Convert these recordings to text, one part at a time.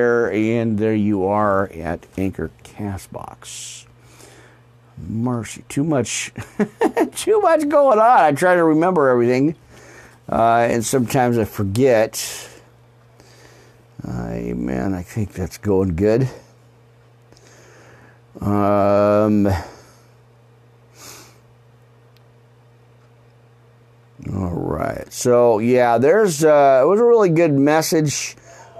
and there you are at Anchor Castbox. Mercy, too much, too much going on. I try to remember everything, uh, and sometimes I forget. Amen. I think that's going good. Um. All right. So yeah, there's uh, it was a really good message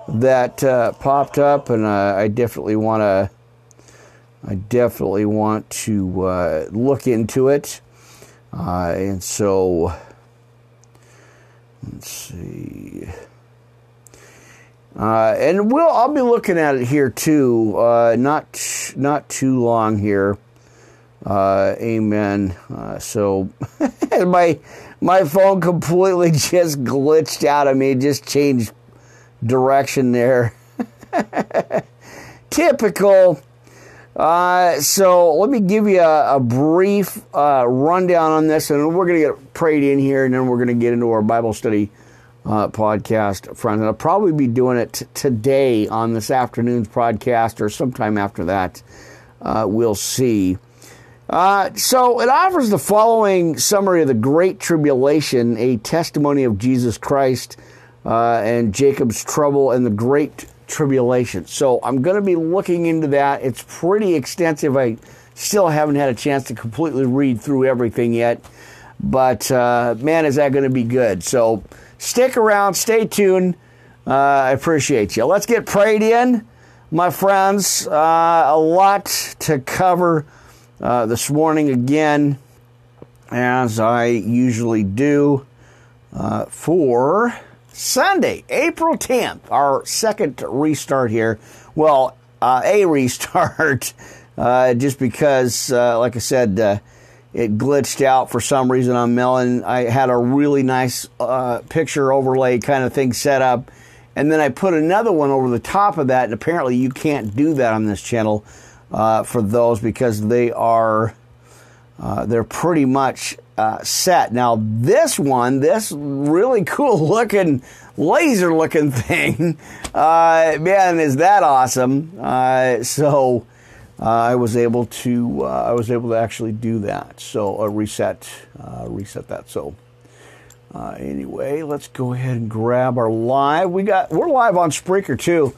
that uh, popped up, and uh, I definitely want to. I definitely want to uh, look into it, uh, and so let's see. Uh, and we'll I'll be looking at it here too. Uh, not not too long here. amen. so my my phone completely just glitched out of me. Just changed direction there. Typical. Uh, so let me give you a, a brief uh, rundown on this, and we're going to get prayed in here, and then we're going to get into our Bible study uh, podcast, friends. And I'll probably be doing it t- today on this afternoon's podcast, or sometime after that. Uh, we'll see. Uh, so it offers the following summary of the Great Tribulation, a testimony of Jesus Christ uh, and Jacob's trouble and the Great Tribulation. So I'm going to be looking into that. It's pretty extensive. I still haven't had a chance to completely read through everything yet, but uh, man, is that going to be good. So stick around, stay tuned. Uh, I appreciate you. Let's get prayed in, my friends. Uh, a lot to cover uh, this morning again, as I usually do uh, for Sunday, April 10th, our second restart here. Well, uh, a restart, uh, just because, uh, like I said, uh, it glitched out for some reason on Melon. I had a really nice uh, picture overlay kind of thing set up, and then I put another one over the top of that, and apparently you can't do that on this channel uh, for those because they are they're pretty much uh, set. Now, this one, this really cool looking, laser looking thing, uh, man, is that awesome? Uh, so uh, I was able to, uh, I was able to actually do that. So a reset, reset that. So. anyway, let's go ahead and grab our live. We got we're live on Spreaker too,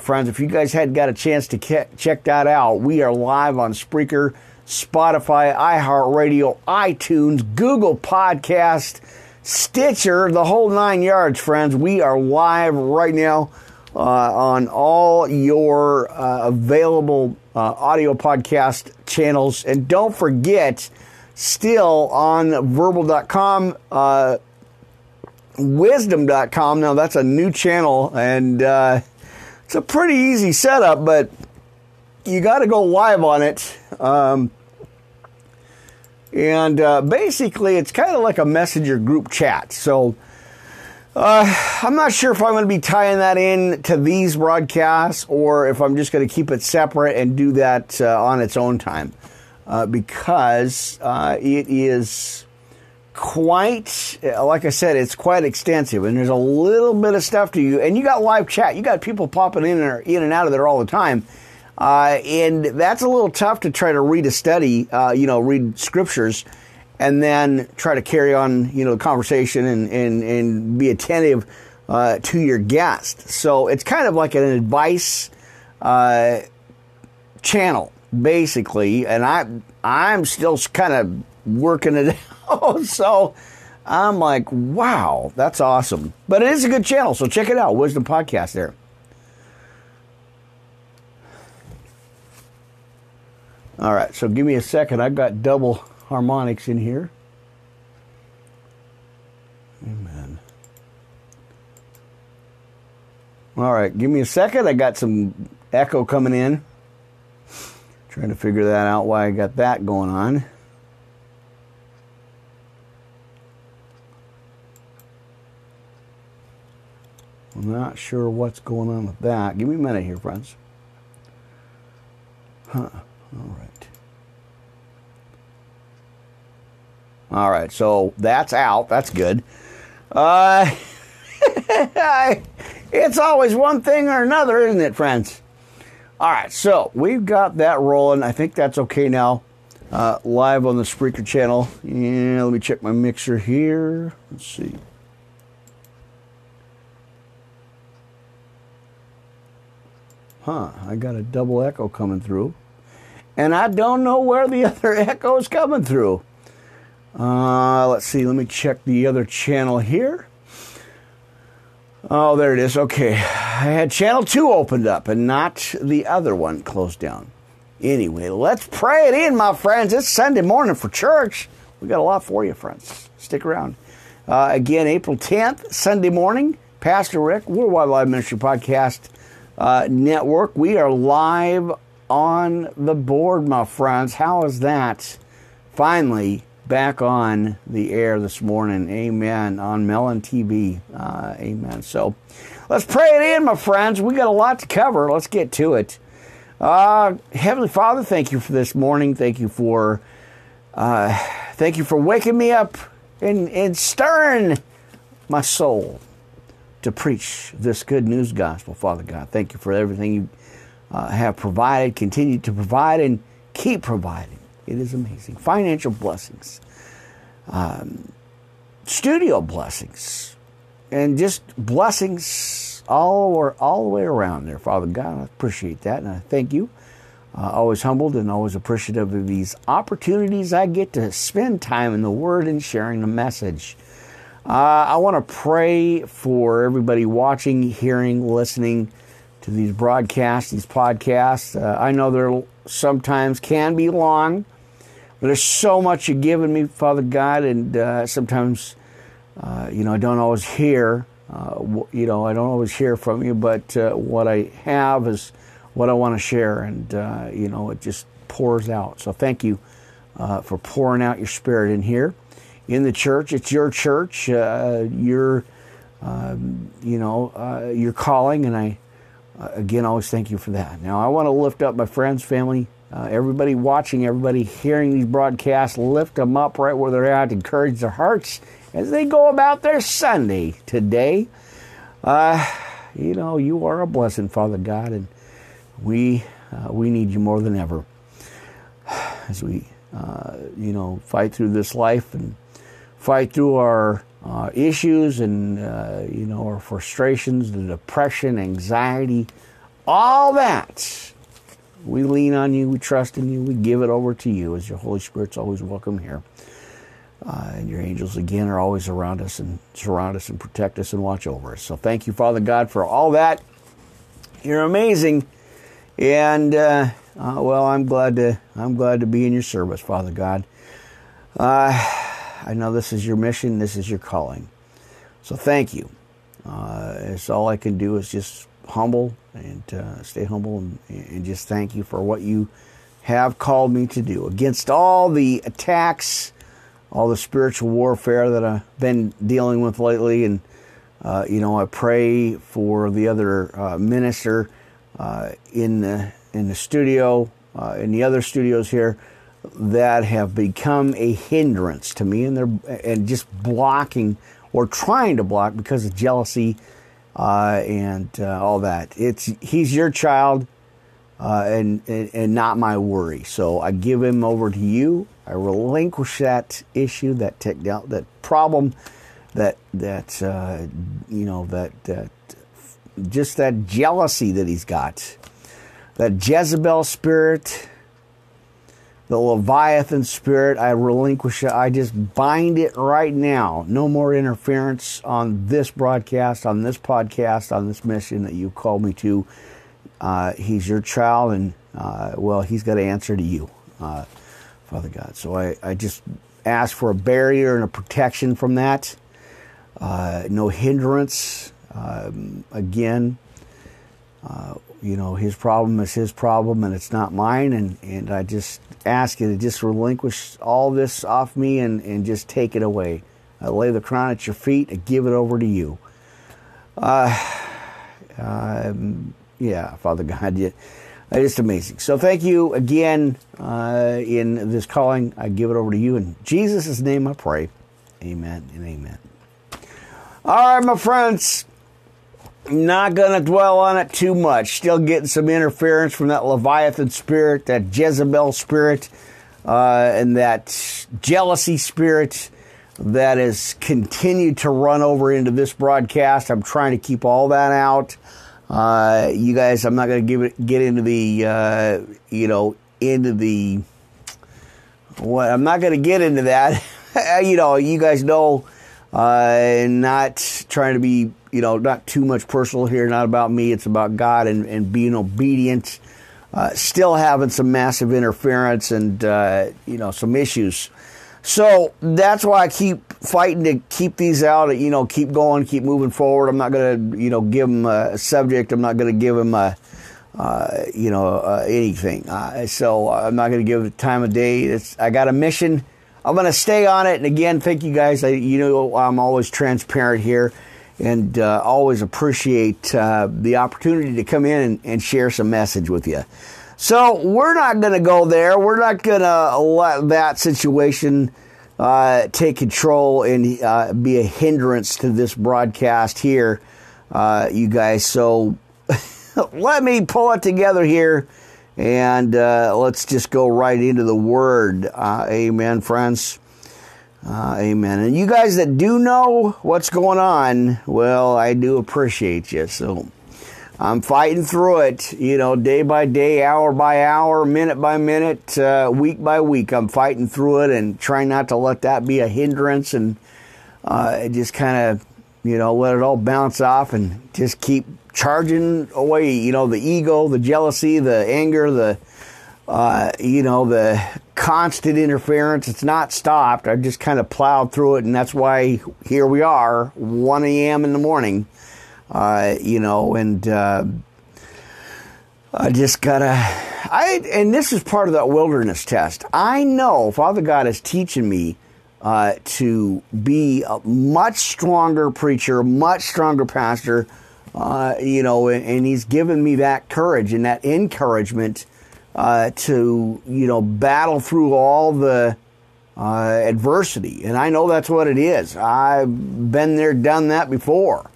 friends. If you guys hadn't got a chance to ke- check that out, we are live on Spreaker. Spotify, iHeartRadio, iTunes, Google Podcast, Stitcher, the whole nine yards, friends. We are live right now uh, on all your uh, available uh, audio podcast channels. And don't forget, still on verbal.com, uh, wisdom.com. Now, that's a new channel, and uh, it's a pretty easy setup, but you got to go live on it. Um, and uh, basically, it's kind of like a messenger group chat. So uh, I'm not sure if I'm going to be tying that in to these broadcasts or if I'm just going to keep it separate and do that uh, on its own time uh, because uh, it is quite, like I said, it's quite extensive and there's a little bit of stuff to you. And you got live chat, you got people popping in and, in and out of there all the time. Uh, and that's a little tough to try to read a study, uh, you know, read scriptures, and then try to carry on, you know, the conversation and, and, and be attentive uh, to your guest. So it's kind of like an advice uh, channel, basically. And I, I'm still kind of working it out. so I'm like, wow, that's awesome. But it is a good channel. So check it out, Wisdom Podcast there. All right, so give me a second. I've got double harmonics in here. Amen. All right, give me a second. I got some echo coming in. Trying to figure that out why I got that going on. I'm not sure what's going on with that. Give me a minute here, friends. Huh. All right. All right, so that's out. That's good. Uh, It's always one thing or another, isn't it, friends? All right, so we've got that rolling. I think that's okay now. Uh, live on the Spreaker channel. Yeah, let me check my mixer here. Let's see. Huh, I got a double echo coming through. And I don't know where the other echo is coming through. Uh, let's see, let me check the other channel here. Oh, there it is. Okay. I had channel 2 opened up and not the other one closed down. Anyway, let's pray it in, my friends. It's Sunday morning for church. We got a lot for you, friends. Stick around. Uh, again, April 10th, Sunday morning. Pastor Rick, Worldwide Live Ministry Podcast uh, Network. We are live on the board, my friends. How is that? Finally, back on the air this morning. Amen. On Melon TV. Uh, amen. So let's pray it in, my friends. We got a lot to cover. Let's get to it. Uh, Heavenly Father, thank you for this morning. Thank you for uh, thank you for waking me up and, and stirring my soul to preach this good news gospel, Father God. Thank you for everything you uh, have provided, continue to provide, and keep providing. It is amazing. Financial blessings, um, studio blessings, and just blessings all or all the way around there, Father God. I appreciate that, and I thank you. Uh, always humbled and always appreciative of these opportunities I get to spend time in the Word and sharing the message. Uh, I want to pray for everybody watching, hearing, listening to these broadcasts, these podcasts. Uh, I know they're sometimes can be long, but there's so much you've given me, Father God, and uh, sometimes, uh, you know, I don't always hear. Uh, you know, I don't always hear from you, but uh, what I have is what I want to share, and uh, you know, it just pours out. So thank you for pouring out your spirit in here, in the church. It's your church, your, um, you know, your calling, and I, again, always thank you for that. Now, I want to lift up my friends, family, everybody watching, everybody hearing these broadcasts, lift them up right where they're at, encourage their hearts as they go about their Sunday today. Uh, you know, you are a blessing, Father God, and we uh, we need you more than ever as we uh, you know fight through this life and fight through our uh, issues and uh, you know our frustrations, the depression, anxiety, all that. We lean on you, we trust in you, we give it over to you as your Holy Spirit's always welcome here. Uh, and your angels again are always around us and surround us and protect us and watch over us. So thank you, Father God, for all that. You're amazing, and uh, uh, well, I'm glad to I'm glad to be in your service, Father God. Uh, I know this is your mission, this is your calling. So thank you. Uh, it's all I can do is just humble and uh, stay humble and, and just thank you for what you have called me to do against all the attacks all the spiritual warfare that I've been dealing with lately. And, uh, you know, I pray for the other uh, minister uh, in, the, in the studio, uh, in the other studios here, that have become a hindrance to me and they're and just blocking or trying to block because of jealousy uh, and uh, all that. It's he's your child. Uh, and, and, and not my worry. So I give him over to you. I relinquish that issue, that tech, that problem, that that uh, you know that that just that jealousy that he's got, that Jezebel spirit, the Leviathan spirit. I relinquish it. I just bind it right now. No more interference on this broadcast, on this podcast, on this mission that you called me to. Uh, he's your child, and uh, well, he's got to answer to you. Uh, Father God. So I, I just ask for a barrier and a protection from that. Uh, no hindrance. Um, again, uh, you know, his problem is his problem and it's not mine. And, and I just ask you to just relinquish all this off me and, and just take it away. I lay the crown at your feet and give it over to you. Uh, um, yeah, Father God, you, just amazing. So thank you again uh, in this calling. I give it over to you. In Jesus' name I pray. Amen and amen. All right, my friends. Not going to dwell on it too much. Still getting some interference from that Leviathan spirit, that Jezebel spirit, uh, and that jealousy spirit that has continued to run over into this broadcast. I'm trying to keep all that out. Uh, you guys, I'm not going to give it get into the uh, you know into the what. I'm not going to get into that. you know, you guys know. Uh, not trying to be, you know, not too much personal here. Not about me. It's about God and, and being obedient. Uh, still having some massive interference and uh, you know some issues so that's why I keep fighting to keep these out. You know, keep going, keep moving forward. I'm not going to, you know, give them a subject. I'm not going to give them a, uh, you know, uh, anything. Uh, so I'm not going to give it time of day. It's, I got a mission. I'm going to stay on it. And again, thank you guys. I, you know, I'm always transparent here and uh, always appreciate uh, the opportunity to come in and, and share some message with you. So we're not going to go there. We're not going to let that situation uh, take control and uh, be a hindrance to this broadcast here, uh, you guys. So let me pull it together here and uh, let's just go right into the word. Amen, friends. Uh, amen. And you guys that do know what's going on, well, I do appreciate you. So. I'm fighting through it, you know, day by day, hour by hour, minute by minute, uh, week by week. I'm fighting through it and trying not to let that be a hindrance and uh, just kind of, you know, let it all bounce off and just keep charging away, you know, the ego, the jealousy, the anger, the, uh, you know, the constant interference. It's not stopped. I just kind of plowed through it, and that's why here we are, 1 a.m. in the morning uh, you know, and uh, I just gotta. I and this is part of that wilderness test. I know Father God is teaching me uh, to be a much stronger preacher, much stronger pastor. Uh, you know, and, and, He's given me that courage and that encouragement uh, to you know battle through all the uh, adversity, and I know that's what it is. I've been there, done that before.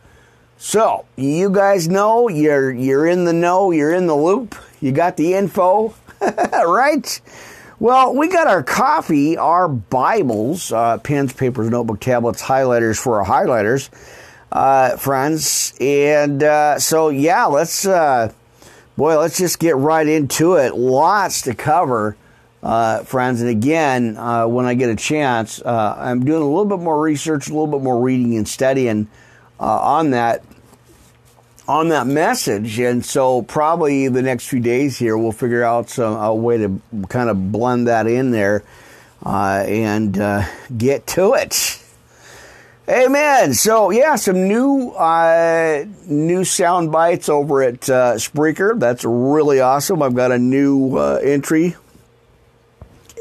So you guys know you're you're in the know, you're in the loop, you got the info, right? Well, we got our coffee, our Bibles, uh, pens, papers, notebook, tablets, highlighters for our highlighters, uh, friends, and uh, so yeah, let's uh, boy, let's just get right into it. Lots to cover. Uh, friends, and again, uh, when I get a chance, I'm doing a little bit more research, a little bit more reading and studying uh, on that on that message, and so probably the next few days here we'll figure out some a way to kind of blend that in there uh, and uh, get to it. Amen. So yeah, some new uh, new sound bites over at uh, Spreaker. That's really awesome. I've got a new uh, entry,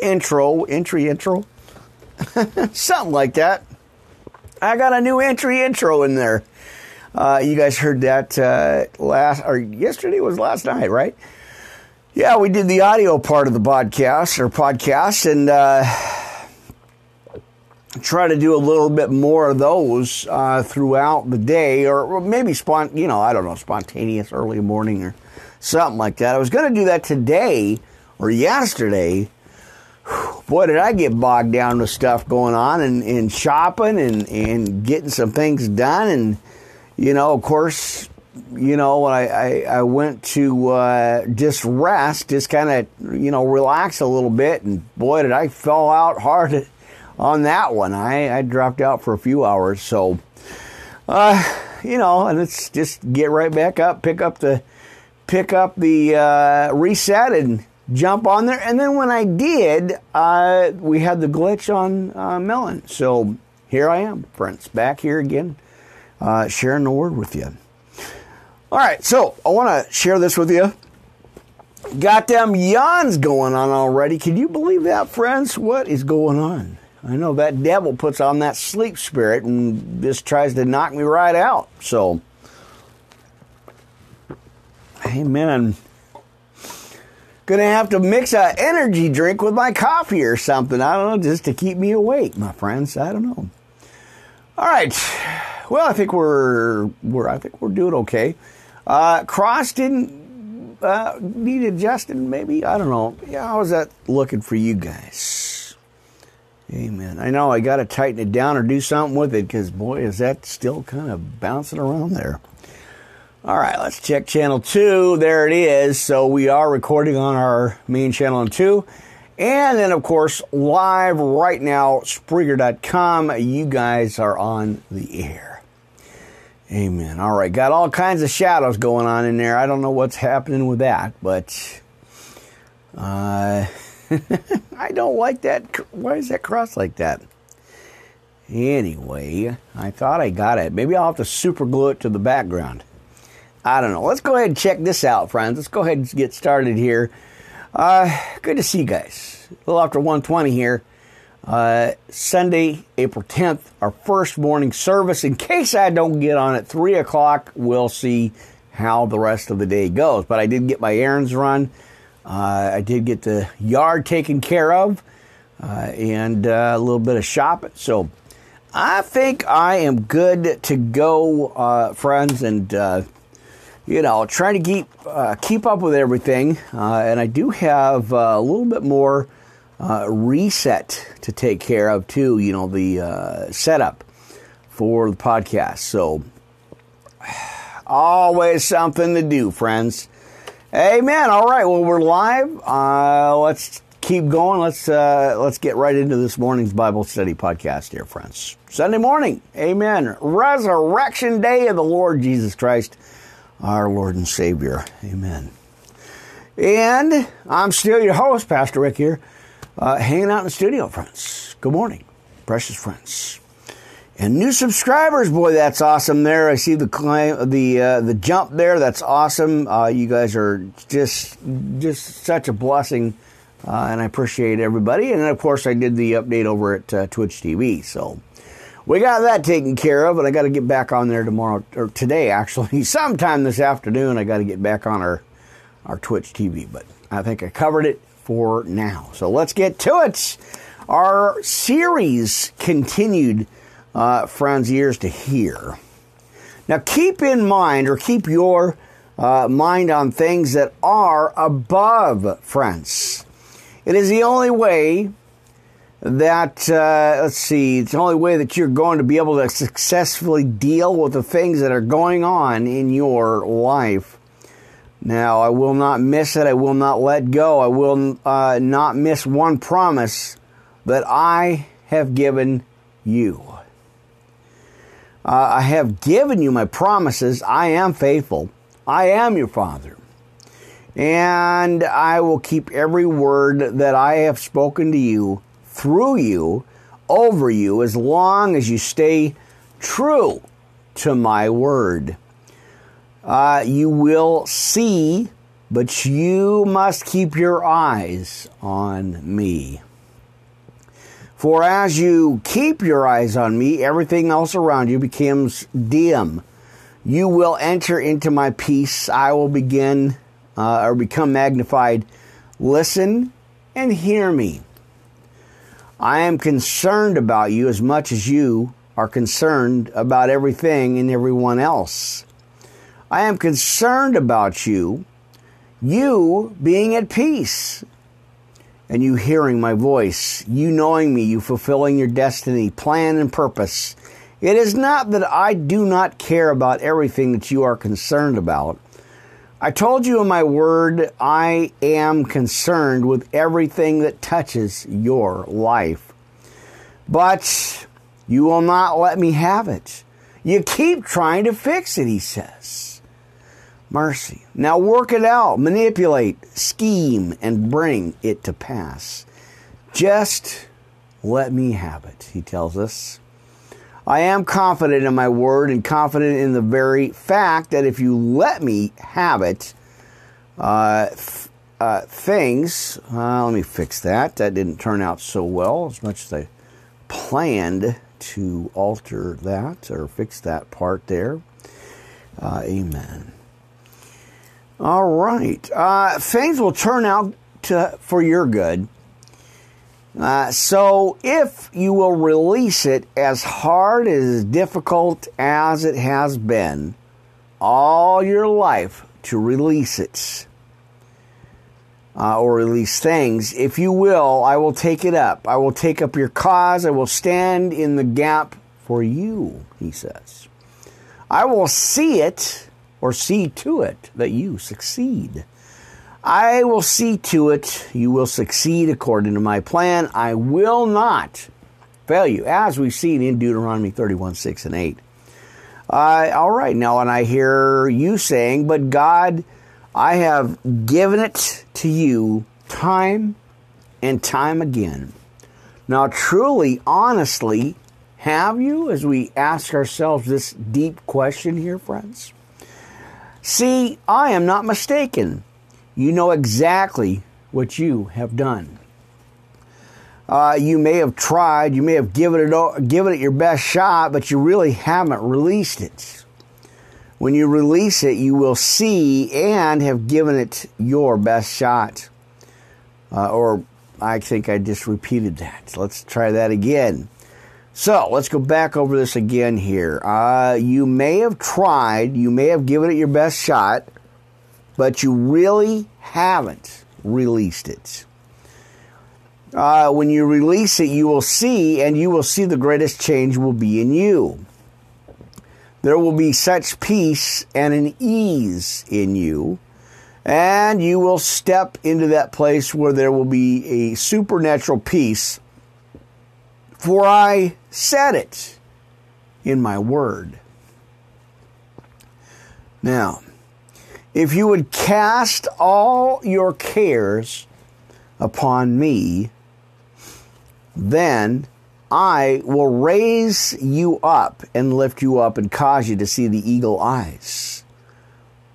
intro, entry, intro, something like that. I got a new entry intro in there. Uh, you guys heard that uh, last or yesterday was last night, right? Yeah, we did the audio part of the podcast or podcast, and uh, try to do a little bit more of those uh, throughout the day, or maybe spont, you know, I don't know, spontaneous early morning or something like that. I was going to do that today or yesterday boy, did I get bogged down with stuff going on and, and shopping and, and getting some things done. And, you know, of course, you know, I, I, I went to uh, just rest, just kind of, you know, relax a little bit. And boy, did I fall out hard on that one. I, I dropped out for a few hours. So, uh, you know, and it's just get right back up, pick up the, pick up the uh, reset and, jump on there. And then when I did, uh, we had the glitch on uh, Melon. So here I am, friends, back here again, uh, sharing the word with you. All right, so I want to share this with you. Got them yawns going on already. Can you believe that, friends? What is going on? I know that devil puts on that sleep spirit and just tries to knock me right out. So, amen. Gonna have to mix a energy drink with my coffee or something. I don't know, just to keep me awake, my friends. I don't know. All right. well, I think we're we're I think we're doing okay. Uh, Cross didn't uh, need adjusting, maybe I don't know. Yeah, how was that looking for you guys? Amen. I know I got to tighten it down or do something with it because boy, is that still kind of bouncing around there. All right, let's check channel two. There it is. So we are recording on our main channel on two. And then, of course, live right now, Spreaker.com. You guys are on the air. Amen. All right, got all kinds of shadows going on in there. I don't know what's happening with that, but uh, I don't like that. Why is that cross like that? Anyway, I thought I got it. Maybe I'll have to super glue it to the background. I don't know. Let's go ahead and check this out, friends. Let's go ahead and get started here. Uh, good to see you guys. A little after 120 here. Uh, Sunday, April 10th, our first morning service. In case I don't get on at 3 o'clock, we'll see how the rest of the day goes. But I did get my errands run. Uh, I did get the yard taken care of uh, and uh, a little bit of shopping. So I think I am good to go, uh, friends. And uh, you know, trying to keep uh, keep up with everything. And I do have a little bit more reset to take care of too. You know, the setup for the podcast. So always something to do, friends. Amen. All right. Well, we're live. Uh, let's keep going. Let's let's get right into this morning's Bible study podcast, dear friends. Sunday morning. Amen. Resurrection day of the Lord Jesus Christ our Lord and Savior. Amen. And I'm still your host, Pastor Rick here, uh, hanging out in the studio, friends. Good morning, precious friends. And new subscribers, boy, that's awesome. There, I see the climb, the uh, the jump there. That's awesome. Uh, you guys are just just such a blessing, uh, and I appreciate everybody. And of course, I did the update over at uh, Twitch TV. So we got that taken care of, but I got to get back on there tomorrow or today actually. Sometime this afternoon, I got to get back on our our Twitch TV. But I think I covered it for now. So let's get to it. Our series continued, uh, friends, ears to hear. Now keep in mind, or keep your uh, mind on things that are above, friends. It is the only way that uh, let's see it's the only way that you're going to be able to successfully deal with the things that are going on in your life now i will not miss it i will not let go i will uh, not miss one promise that i have given you uh, i have given you my promises i am faithful i am your father and i will keep every word that i have spoken to you through you, over you, as long as you stay true to my word. Uh, you will see, but you must keep your eyes on me. For as you keep your eyes on me, everything else around you becomes dim. You will enter into my peace. I will begin uh, or become magnified. Listen and hear me. I am concerned about you as much as you are concerned about everything and everyone else. I am concerned about you, you being at peace, and you hearing my voice, you knowing me, you fulfilling your destiny, plan, and purpose. It is not that I do not care about everything that you are concerned about. I told you in my word, I am concerned with everything that touches your life. But you will not let me have it. You keep trying to fix it, he says. Mercy. Now work it out, manipulate, scheme, and bring it to pass. Just let me have it, he tells us. I am confident in my word and confident in the very fact that if you let me have it, uh, uh, things, uh, let me fix that. That didn't turn out so well as much as I planned to alter that or fix that part there. Uh, amen. All right. Uh, things will turn out to, for your good Uh, so, if you will release it, as hard as difficult as it has been all your life to release it, uh, or release things, if you will, I will take it up. I will take up your cause. I will stand in the gap for you, he says. I will see it or see to it that you succeed. I will see to it you will succeed according to my plan. I will not fail you, as we've seen in Deuteronomy 31 6 and 8. Uh, all right, now, and I hear you saying, but God, I have given it to you time and time again. Now, truly, honestly, have you, as we ask ourselves this deep question here, friends? See, I am not mistaken. You know exactly what you have done. Uh, you may have tried, you may have given it, given it your best shot, but you really haven't released it. When you release it, you will see and have given it your best shot. Uh, or I think I just repeated that. Let's try that again. So let's go back over this again here. Uh, you may have tried, you may have given it your best shot, but you really haven't released it. Uh, when you release it, you will see, and you will see the greatest change will be in you. There will be such peace and an ease in you, and you will step into that place where there will be a supernatural peace. For I said it in my word. Now, if you would cast all your cares upon me, then I will raise you up and lift you up and cause you to see the eagle eyes.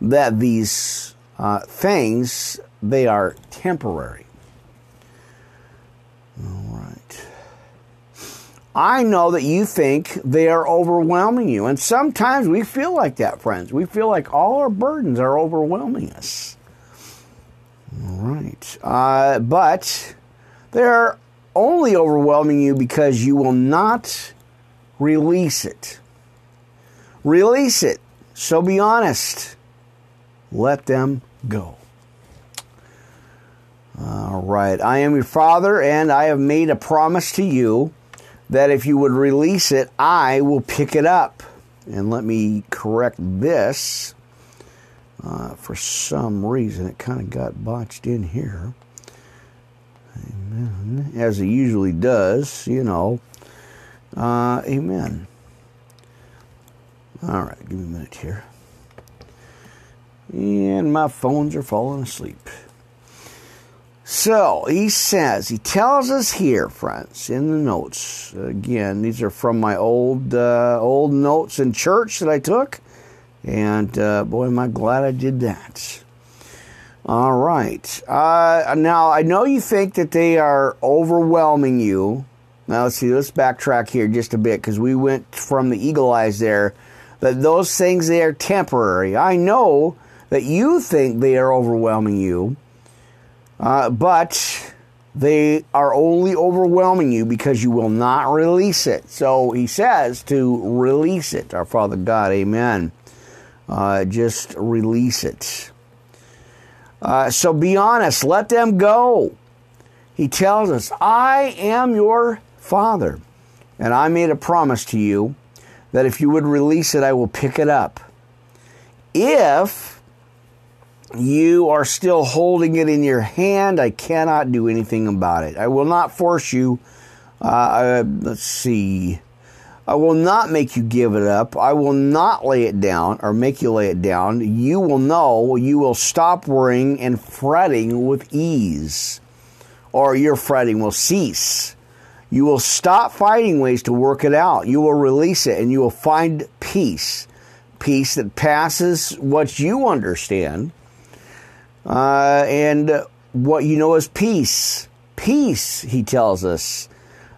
That these uh, things, they are temporary. All right. I know that you think they are overwhelming you. And sometimes we feel like that, friends. We feel like all our burdens are overwhelming us. All right. Uh, but they're only overwhelming you because you will not release it. Release it. So be honest. Let them go. All right. I am your father, and I have made a promise to you that if you would release it, I will pick it up. And let me correct this. Uh, for some reason, it kind of got botched in here. Amen. As it usually does, you know. Uh, amen. All right, give me a minute here. And my phones are falling asleep. So he says, he tells us here, friends, in the notes. Again, these are from my old uh, old notes in church that I took, and uh, boy, am I glad I did that. All right. Uh, now I know you think that they are overwhelming you. Now let's see. Let's backtrack here just a bit because we went from the eagle eyes there. That those things they are temporary. I know that you think they are overwhelming you uh, but they are only overwhelming you because you will not release it. So he says to release it, our Father God, amen. Uh, just release it. Uh, so be honest, let them go. He tells us, I am your Father, and I made a promise to you that if you would release it, I will pick it up. If you are still holding it in your hand. I cannot do anything about it. I will not force you. Uh, uh, let's see. I will not make you give it up. I will not lay it down or make you lay it down. You will know, you will stop worrying and fretting with ease, or your fretting will cease. You will stop fighting ways to work it out. You will release it and you will find peace. Peace that passes what you understand uh, and what you know is peace. Peace, he tells us,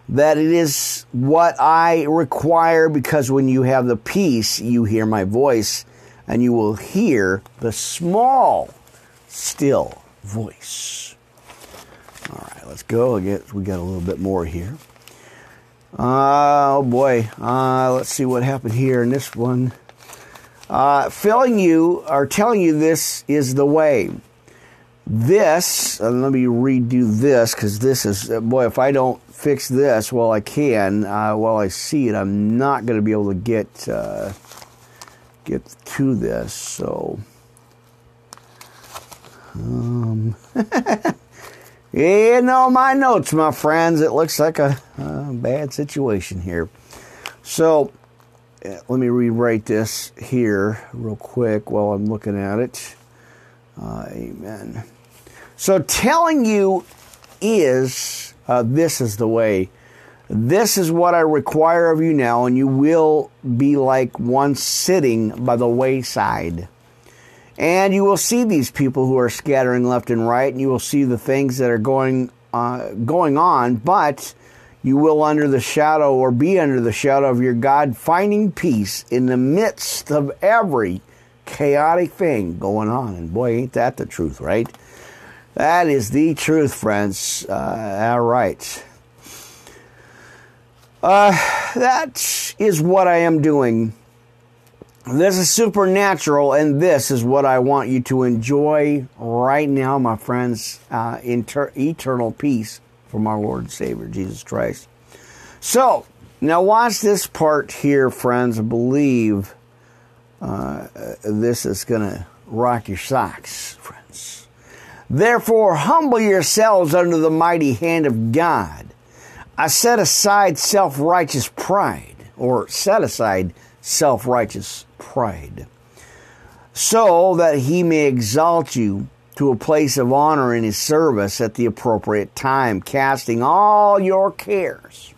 that it is what I require because when you have the peace, you hear my voice and you will hear the small, still voice. All right. let's go. I guess we got a little bit more here. Uh, oh boy. Uh, let's see what happened here in this one. Uh, filling you or telling you this is the way. This, uh, let me redo this because this is, uh, boy, if I don't fix this while I can, uh, while I see it, I'm not going to be able to get, uh, get to this. So, um, yeah, no, my notes, my friends. It looks like a, a bad situation here. So, let me rewrite this here real quick while I'm looking at it. Uh, amen. So, telling you is uh, this is the way. This is what I require of you now, and you will be like one sitting by the wayside and you will see these people who are scattering left and right, and you will see the things that are going uh, going on, but you will under the shadow or be under the shadow of your God, finding peace in the midst of every chaotic thing going on. And boy, ain't that the truth, right? That is the truth, friends. Uh, all right. Uh, that is what I am doing this is supernatural, and this is what I want you to enjoy right now, my friends. Uh, inter- eternal peace from our Lord and Savior, Jesus Christ. So, now watch this part here, friends. I believe uh, this is going to rock your socks, friends. Therefore, humble yourselves under the mighty hand of God. I set aside self righteous pride, or set aside self righteous pride, so that he may exalt you to a place of honor in his service at the appropriate time, casting all your cares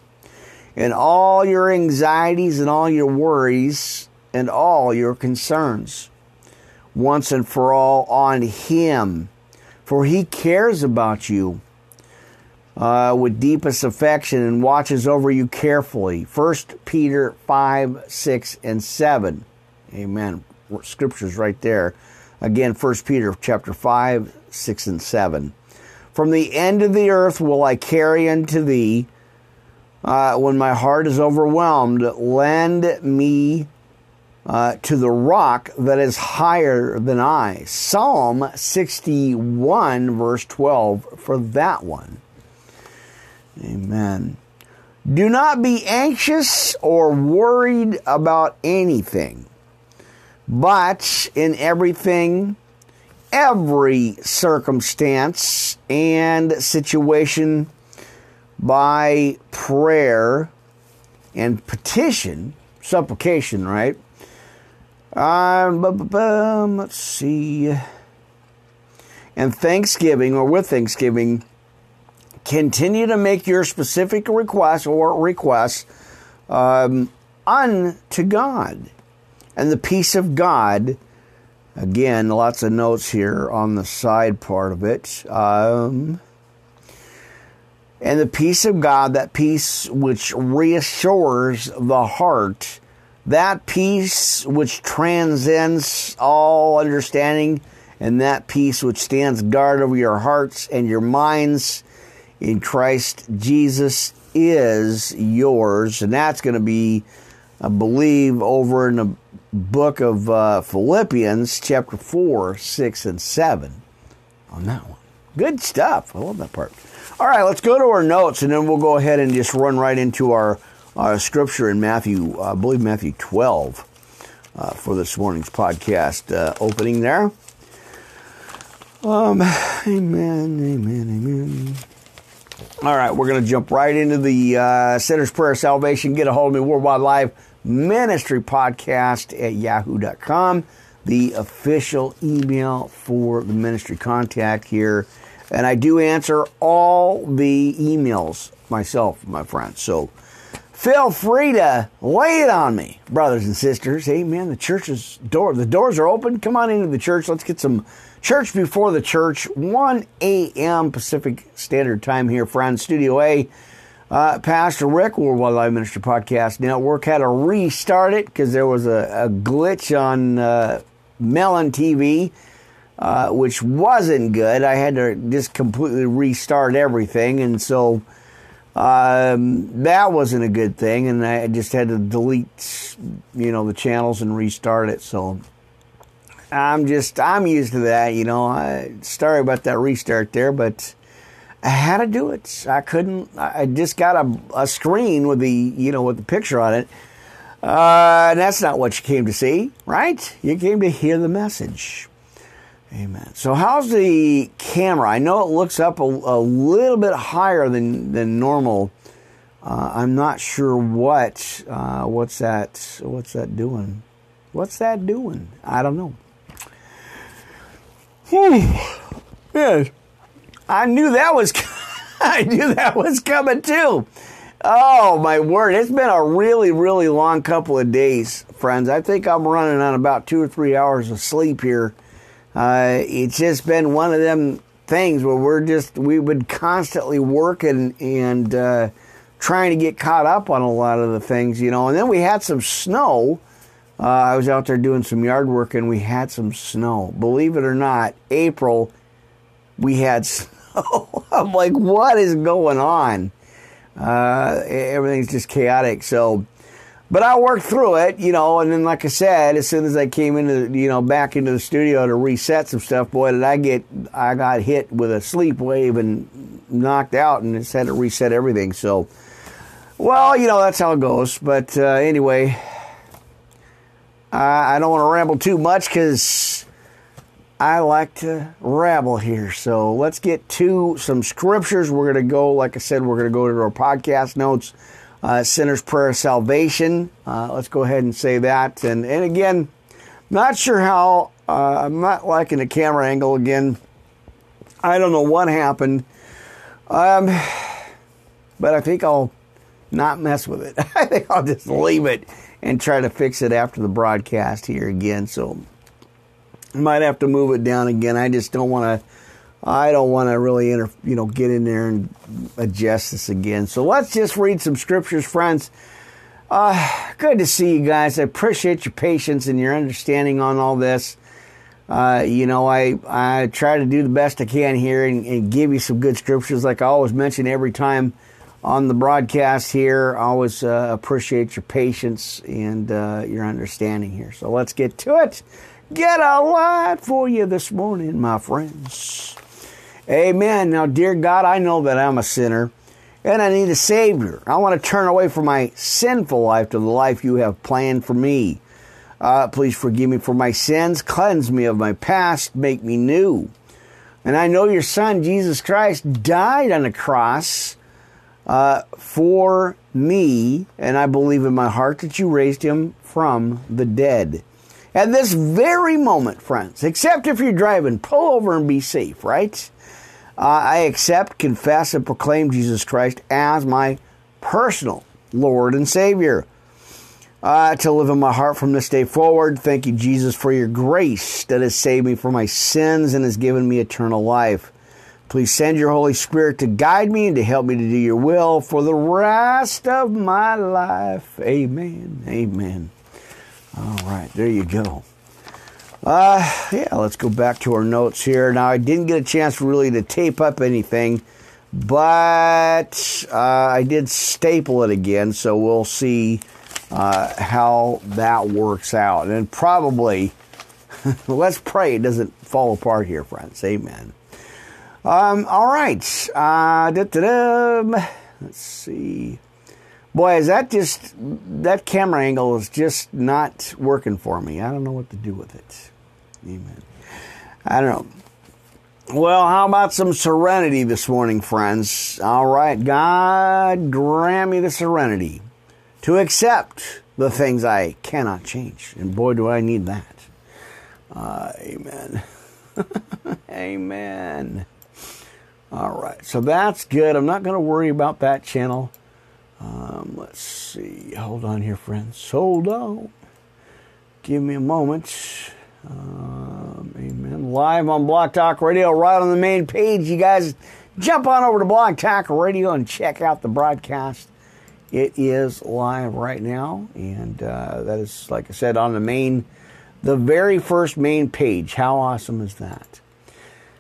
and all your anxieties and all your worries and all your concerns once and for all on him, for he cares about you uh, with deepest affection and watches over you carefully. 1 Peter 5, 6, and 7. Amen. Scriptures right there. Again, 1 Peter chapter 5, 6, and 7. From the end of the earth will I carry unto thee. Uh, when my heart is overwhelmed, lend me uh, to the rock that is higher than I. Psalm 61, verse 12, for that one. Amen. Do not be anxious or worried about anything, but in everything, every circumstance and situation, by prayer and petition, supplication, right? Um, let's see. And thanksgiving, or with thanksgiving, continue to make your specific requests or requests um, unto God. And the peace of God, again, lots of notes here on the side part of it. Um, and the peace of God, that peace which reassures the heart, that peace which transcends all understanding, and that peace which stands guard over your hearts and your minds in Christ Jesus is yours. And that's going to be, I believe, over in the book of uh, Philippians, chapter 4, 6, and 7 on that one. Good stuff. I love that part. All right, let's go to our notes and then we'll go ahead and just run right into our, our scripture in Matthew, I believe Matthew 12 uh, for this morning's podcast uh, opening there. Um, amen, amen, amen. All right, we're going to jump right into the uh, Sinner's Prayer Salvation. Get a hold of me, Worldwide Live Ministry Podcast at yahoo.com, the official email for the ministry contact here. And I do answer all the emails myself, my friends. So feel free to lay it on me, brothers and sisters. Amen. The church's door, the doors are open. Come on into the church. Let's get some Church Before the Church, 1 a.m. Pacific Standard Time here, friends. Studio A. Uh, Pastor Rick, Worldwide Live Ministry Podcast Network, had to restart it because there was a, a, glitch on uh, Melon TV. uh, which wasn't good. I had to just completely restart everything, and so um, that wasn't a good thing. And I just had to delete, you know, the channels and restart it. So I'm just I'm used to that, you know. I sorry about that restart there, but I had to do it. I couldn't. I just got a, a screen with the you know with the picture on it. Uh, and that's not what you came to see, right? You came to hear the message. Amen. So, how's the camera? I know it looks up a, a little bit higher than than normal. Uh, I'm not sure what uh, what's that what's that doing. What's that doing? I don't know. Whew. Yes. I knew that was I knew that was coming too. Oh my word! It's been a really, really long couple of days, friends. I think I'm running on about two or three hours of sleep here. Uh, it's just been one of them things where we're just we would constantly working and uh, trying to get caught up on a lot of the things, you know. And then we had some snow. Uh, I was out there doing some yard work and we had some snow. Believe it or not, April we had snow. I'm like, what is going on? Uh, everything's just chaotic. So, but I worked through it, you know. And then, like I said, as soon as I came into, you know, back into the studio to reset some stuff, boy, did I get, I got hit with a sleep wave and knocked out, and just had to reset everything. So, well, you know, that's how it goes. But uh, anyway, I, I don't want to ramble too much because I like to rabble here. So let's get to some scriptures. We're going to go, like I said, we're going to go to our podcast notes, uh, Sinner's Prayer of Salvation. Uh, let's go ahead and say that. And, and again, not sure how, uh, I'm not liking the camera angle again. I don't know what happened. Um, but I think I'll not mess with it. I think I'll just leave it and try to fix it after the broadcast here again. So I might have to move it down again. I just don't want to. I don't want to really, inter, you know, get in there and adjust this again. So let's just read some scriptures, friends. Uh, good to see you guys. I appreciate your patience and your understanding on all this. Uh, you know, I I try to do the best I can here and, and, give you some good scriptures, like I always mention every time on the broadcast here. I always uh, appreciate your patience and uh, your understanding here. So let's get to it get a lot for you this morning, my friends. Amen. Now, dear God, I know that I'm a sinner and I need a Savior. I want to turn away from my sinful life to the life you have planned for me. Uh, please forgive me for my sins, cleanse me of my past, make me new. And I know your Son, Jesus Christ, died on the cross uh, for me, and I believe in my heart that you raised him from the dead. At this very moment, friends, except if you're driving, pull over and be safe, right? Uh, I accept, confess, and proclaim Jesus Christ as my personal Lord and Savior. Uh, to live in my heart from this day forward. Thank you, Jesus, for your grace that has saved me from my sins and has given me eternal life. Please send your Holy Spirit to guide me and to help me to do your will for the rest of my life. Amen. Amen. All right, there you go. Uh, yeah, let's go back to our notes here. Now, I didn't get a chance really to tape up anything, but uh, I did staple it again, so we'll see uh, how that works out. And probably, let's pray it doesn't fall apart here, friends. Amen. Um, all right. Uh, let's see. Boy, is that just that camera angle is just not working for me. I don't know what to do with it. Amen. I don't know. Well, how about some serenity this morning, friends? All right, God grant me the serenity to accept the things I cannot change. And boy, do I need that. Uh, amen. amen. All right, so that's good. I'm not going to worry about that channel. Um, let's see. Hold on here, friends. Hold on. Give me a moment. Um, amen. Live on Blog Talk Radio, right on the main page. You guys jump on over to Blog Talk Radio and check out the broadcast. It is live right now, and uh, that is, like I said, on the main the very first main page. How awesome is that?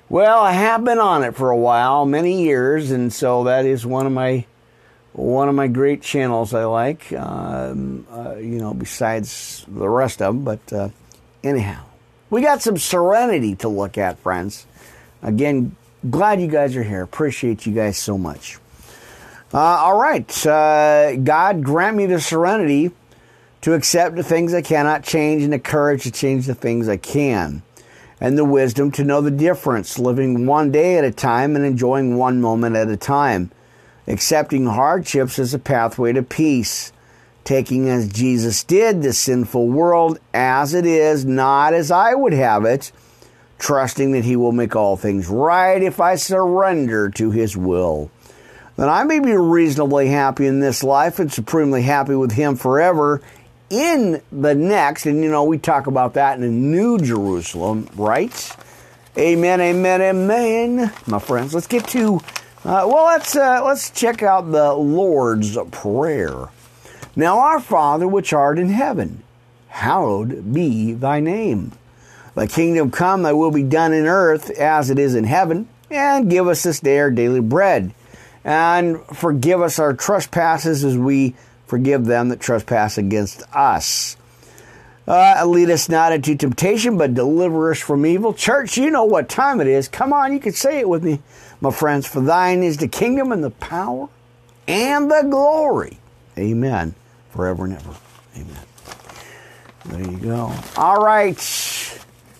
Well, I have been on it for a while, many years, and so that is one of my one of my great channels I like. Um, uh, you know, besides the rest of them, but uh, anyhow, we got some serenity to look at, friends. Again, glad you guys are here. Appreciate you guys so much. Uh, all right, uh, God grant me the serenity to accept the things I cannot change and the courage to change the things I can and the wisdom to know the difference, living one day at a time and enjoying one moment at a time, accepting hardships as a pathway to peace, taking as Jesus did the sinful world as it is, not as I would have it, trusting that He will make all things right if I surrender to His will. Then I may be reasonably happy in this life and supremely happy with Him forever in the next, and you know, we talk about that in the New Jerusalem, right? Amen, amen, amen, my friends. Let's get to, uh, well, let's uh, let's check out the Lord's Prayer. Now, our Father which art in heaven, hallowed be thy name. Thy kingdom come, thy will be done in earth as it is in heaven, and give us this day our daily bread, and forgive us our trespasses as we Forgive them that trespass against us. Uh, lead us not into temptation, but deliver us from evil. Church, you know what time it is. Come on, you can say it with me, my friends. For thine is the kingdom and the power and the glory. Amen. Forever and ever. Amen. There you go. All right.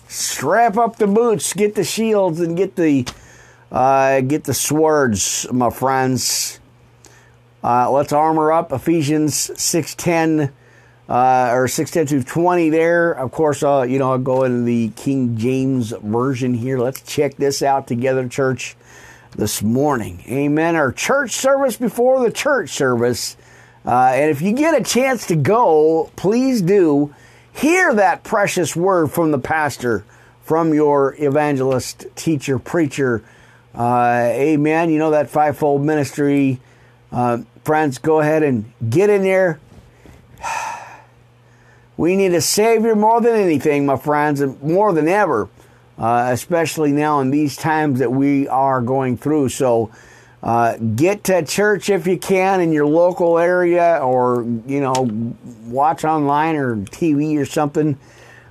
Strap up the boots, get the shields, and get the uh, get the swords, my friends. Uh, let's armor up Ephesians 6.10 uh, or 6.10 to 20 there. Of course, uh, you know, I'll go into the King James Version here. Let's check this out together, church, this morning. Amen. Our church service before the church service. Uh, and if you get a chance to go, please do hear that precious word from the pastor, from your evangelist, teacher, preacher. Uh, amen. You know that fivefold ministry uh, friends, go ahead and get in there. We need a Savior more than anything, my friends, and more than ever, uh, especially now in these times that we are going through. So, uh, get to church if you can in your local area, or you know, watch online or TV or something.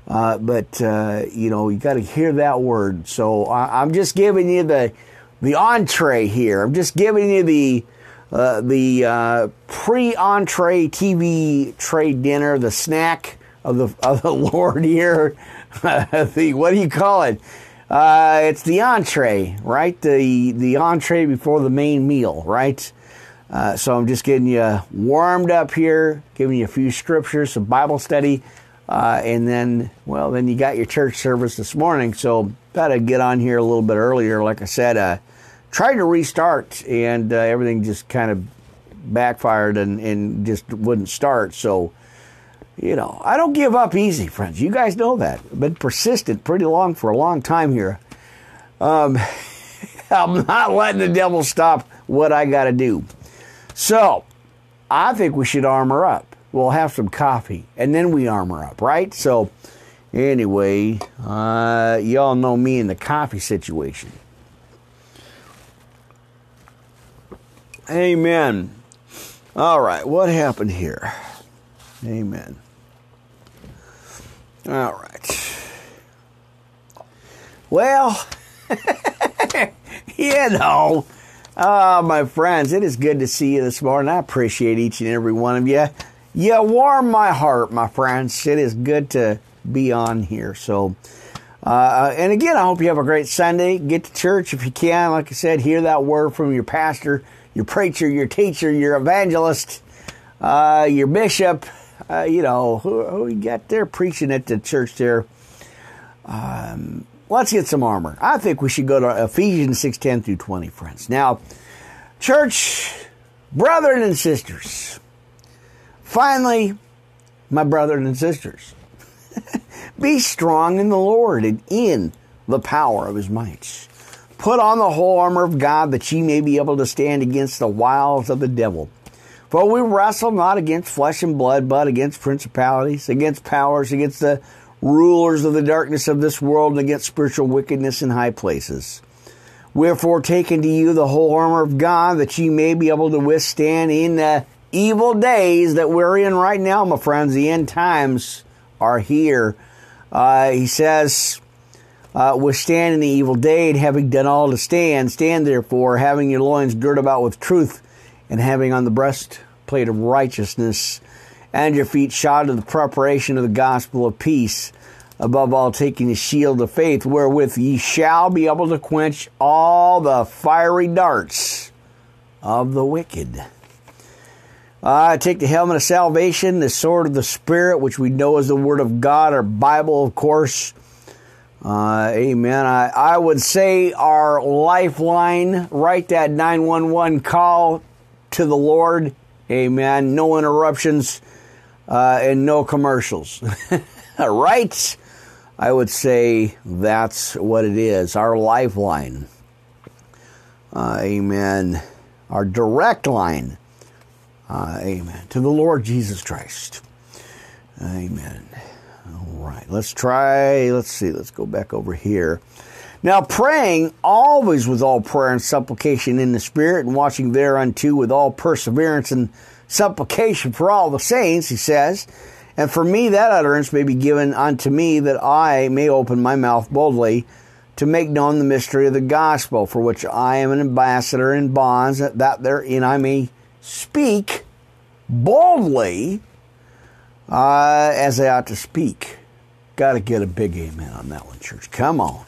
Uh, but uh, you know, you got to hear that word. So I, I'm just giving you the the entree here. I'm just giving you the uh, the uh, pre-entree TV trade dinner, the snack of the of the Lord here. the what do you call it? Uh, it's the entree, right? The the entree before the main meal, right? Uh, so I'm just getting you warmed up here, giving you a few scriptures, some Bible study, uh, and then well, then you got your church service this morning. So got to get on here a little bit earlier. Like I said, I tried to restart and uh, everything just kind of backfired and, and just wouldn't start. So, you know, I don't give up easy, friends. You guys know that. I've been persistent pretty long for a long time here. Um, I'm not letting the devil stop what I got to do. So, I think we should armor up. We'll have some coffee and then we armor up, right? So, anyway, uh, y'all know me in the coffee situation. Amen. All right, what happened here? Amen. All right. Well, you know, oh, my friends, it is good to see you this morning. I appreciate each and every one of you. You warm my heart, my friends. It is good to be on here. So, uh, and again, I hope you have a great Sunday. Get to church if you can. Like I said, hear that word from your pastor your preacher, your teacher, your evangelist, uh, your bishop, uh, you know, who, who you got there preaching at the church there. Um, let's get some armor. I think we should go to Ephesians 6 10 through 20, friends. Now, church, brethren and sisters, finally, my brethren and sisters, be strong in the Lord and in the power of his might. Put on the whole armor of God that ye may be able to stand against the wiles of the devil. For we wrestle not against flesh and blood, but against principalities, against powers, against the rulers of the darkness of this world, and against spiritual wickedness in high places. Wherefore, take unto you the whole armor of God, that ye may be able to withstand in the evil days that we're in right now, my friends. The end times are here. Uh, he says, uh, withstand in the evil day, and having done all to stand, stand therefore, having your loins girt about with truth, and having on the breastplate of righteousness, and your feet shod with the preparation of the gospel of peace. Above all, taking the shield of faith, wherewith ye shall be able to quench all the fiery darts of the wicked. Uh, take the helmet of salvation, the sword of the Spirit, which we know is the Word of God, our Bible, of course. Uh, amen. I, I would say our lifeline, write that 911 call to the Lord. Amen. No interruptions uh, and no commercials. right? I would say that's what it is our lifeline. Uh, amen. Our direct line. Uh, amen. To the Lord Jesus Christ. Amen. All right. Let's try. Let's see. Let's go back over here. Now, praying always with all prayer and supplication in the Spirit, and watching thereunto with all perseverance and supplication for all the saints, he says. And for me, that utterance may be given unto me that I may open my mouth boldly to make known the mystery of the gospel, for which I am an ambassador in bonds, that therein I may speak boldly uh, as I ought to speak. Got to get a big amen on that one, church. Come on.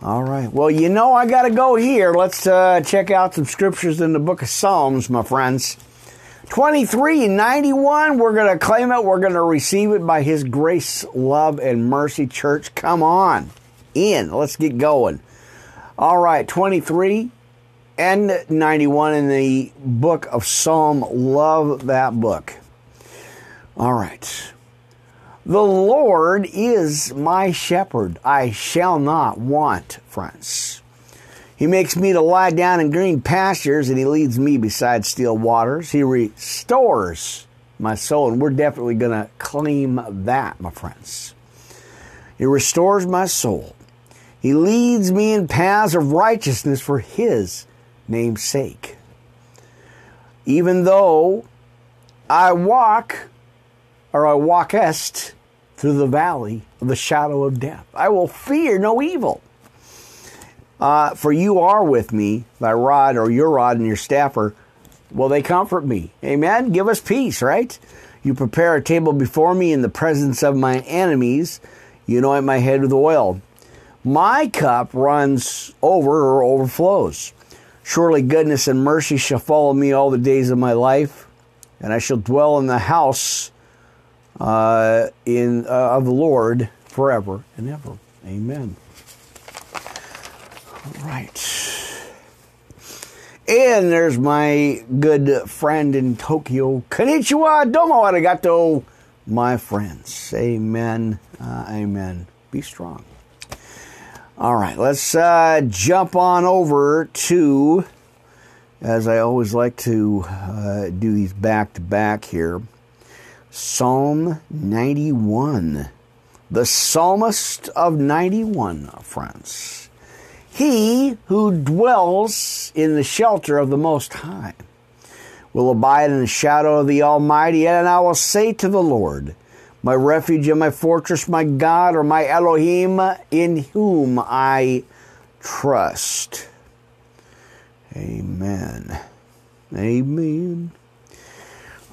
All right. Well, you know I got to go here. Let's uh, check out some scriptures in the book of Psalms, my friends. 23 and 91, we're going to claim it. We're going to receive it by His grace, love, and mercy, church. Come on in. Let's get going. All right. 23 and 91 in the book of Psalm. Love that book. All right. The Lord is my shepherd. I shall not want, friends. He makes me to lie down in green pastures and he leads me beside still waters. He restores my soul, and we're definitely going to claim that, my friends. He restores my soul. He leads me in paths of righteousness for his name's sake. Even though I walk, or I walkest through the valley of the shadow of death. I will fear no evil. Uh, for you are with me, thy rod or your rod and your staff well, they comfort me. Amen. Give us peace, right? You prepare a table before me in the presence of my enemies. You anoint my head with oil. My cup runs over or overflows. Surely goodness and mercy shall follow me all the days of my life, and I shall dwell in the house uh, in uh, of the Lord forever and ever. Amen. All right. And there's my good friend in Tokyo. Konnichiwa, domo arigato, my friends. Amen. Uh, amen. Be strong. All right, let's uh, jump on over to, as I always like to uh, do these back to back here. Psalm 91. The psalmist of 91, friends. He who dwells in the shelter of the Most High will abide in the shadow of the Almighty, and I will say to the Lord, my refuge and my fortress, my God, or my Elohim, in whom I trust. Amen. Amen.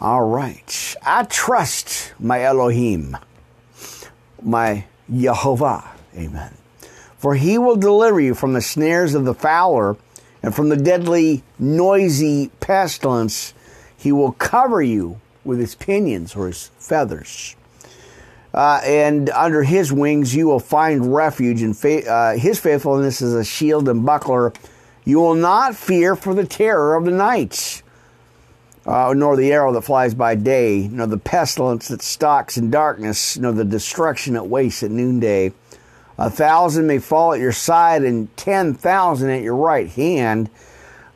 All right. I trust my Elohim, my Jehovah. Amen. For he will deliver you from the snares of the fowler and from the deadly, noisy pestilence. He will cover you with his pinions or his feathers. Uh, and under his wings you will find refuge, and fa- uh, his faithfulness is a shield and buckler. You will not fear for the terror of the night uh, nor the arrow that flies by day, nor the pestilence that stalks in darkness, nor the destruction that wastes at noonday. A thousand may fall at your side and ten thousand at your right hand,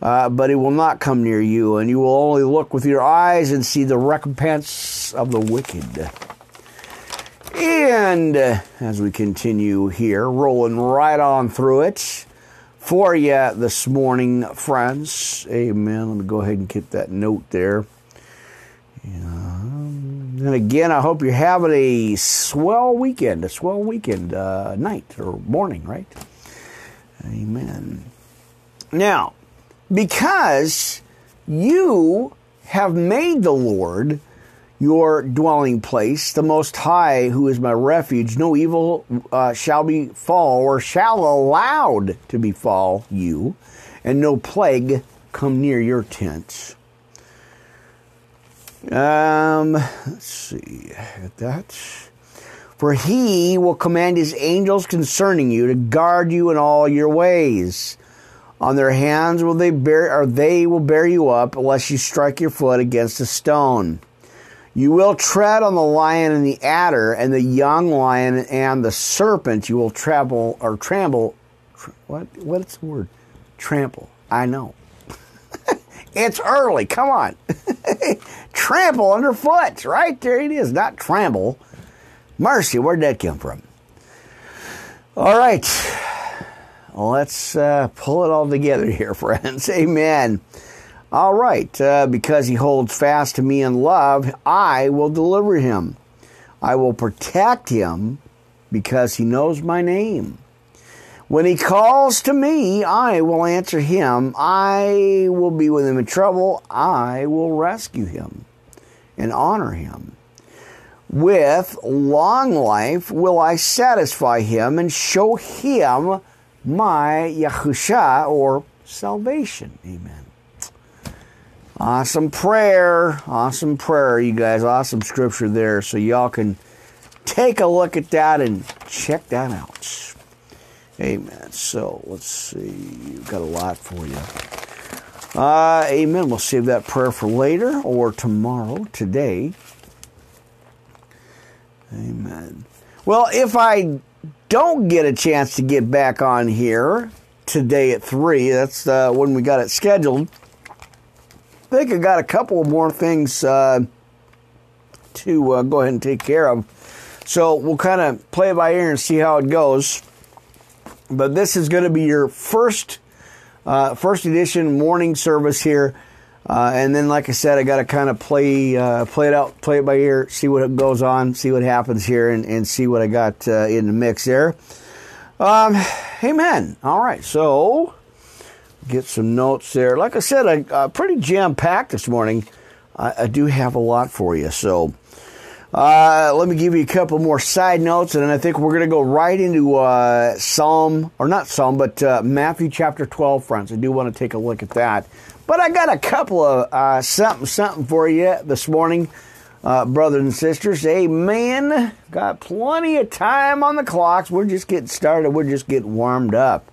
uh, but it will not come near you, and you will only look with your eyes and see the recompense of the wicked. And uh, as we continue here, rolling right on through it for you this morning, friends. Amen. Let me go ahead and get that note there. And again, I hope you're having a swell weekend, a swell weekend uh, night or morning, right? Amen. Now, because you have made the Lord your dwelling place, the Most High, who is my refuge, no evil uh, shall befall or shall allowed to befall you, and no plague come near your tents. Um, let's see, that. For he will command his angels concerning you to guard you in all your ways. On their hands will they bear, or they will bear you up, unless you strike your foot against a stone. You will tread on the lion and the adder, and the young lion and the serpent. You will trample or trample. What? What's the word? Trample. I know. it's early. Come on. trample underfoot. Right there it is. Not trample. Mercy. Where'd that come from? All right. Let's uh, pull it all together here, friends. Amen. All right. Uh, because he holds fast to me in love, I will deliver him. I will protect him because he knows my name. When he calls to me, I will answer him. I will be with him in trouble. I will rescue him and honor him. With long life will I satisfy him and show him my Yahusha or salvation. Amen. Awesome prayer. Awesome prayer, you guys. Awesome scripture there. So y'all can take a look at that and check that out. Amen. So let's see. We've got a lot for you. Uh, amen. We'll save that prayer for later or tomorrow, today. Amen. Well, if I don't get a chance to get back on here today at 3, that's uh, when we got it scheduled. I think I got a couple more things uh, to uh, go ahead and take care of. So we'll kind of play by ear and see how it goes. But this is going to be your first uh, first edition morning service here. Uh, and then, like I said, I got to kind of play uh, play it out, play it by ear, see what goes on, see what happens here, and, and see what I got uh, in the mix there. Um, amen. All right, so get some notes there. Like I said, I uh, pretty jam packed this morning. I, I, do have a lot for you, so uh, let me give you a couple more side notes, and then I think we're going to go right into uh, Psalm, or not Psalm, but uh, Matthew chapter 12, friends. I do want to take a look at that. But I got a couple of uh, something, something for you this morning, uh, brothers and sisters. Amen. Got plenty of time on the clocks. We're just getting started. We're just getting warmed up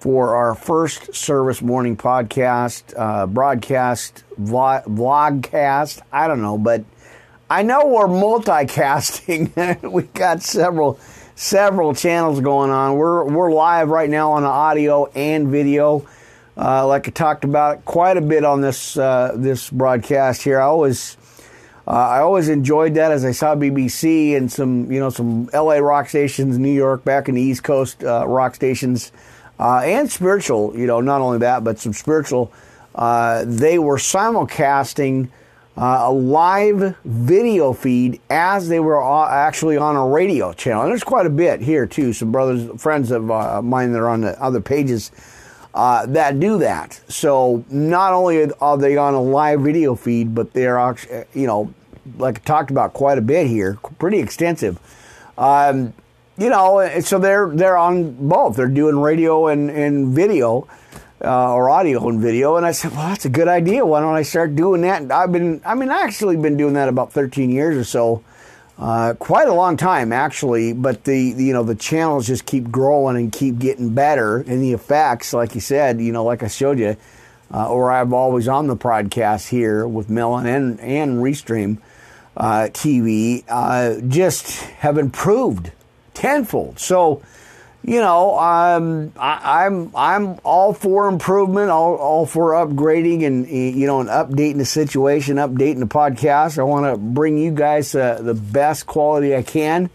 for our first service morning podcast, uh, broadcast, vlog, vlogcast. I don't know, but I know we're multicasting. We've got several several channels going on. We're we're live right now on audio and video. Uh, like I talked about quite a bit on this uh, this broadcast here. I always uh, I always enjoyed that as I saw BBC and some you know some LA rock stations, New York, back in the East Coast uh, rock stations, uh, and spiritual. You know, not only that, but some spiritual. Uh, they were simulcasting uh, a live video feed as they were actually on a radio channel. And there's quite a bit here too. Some brothers, friends of uh, mine that are on the other pages uh, that do that. So not only are they on a live video feed, but they're you know, like I talked about quite a bit here, pretty extensive. Um, you know, so they're they're on both. They're doing radio and, and video uh, or audio and video. And I said, well, that's a good idea. Why don't I start doing that? And I've been, I mean, I actually been doing that about 13 years or so. Uh, quite a long time actually, but the, the, you know the channels just keep growing and keep getting better, and the effects, like you said, you know, like I showed you, uh, or I've always on the podcast here with Melon and and Restream uh, TV, uh, just have improved tenfold. So you know, um, I, am I'm, I'm all for improvement, all, all for upgrading and you know, and updating the situation, updating the podcast. I want to bring you guys uh, the best quality I can,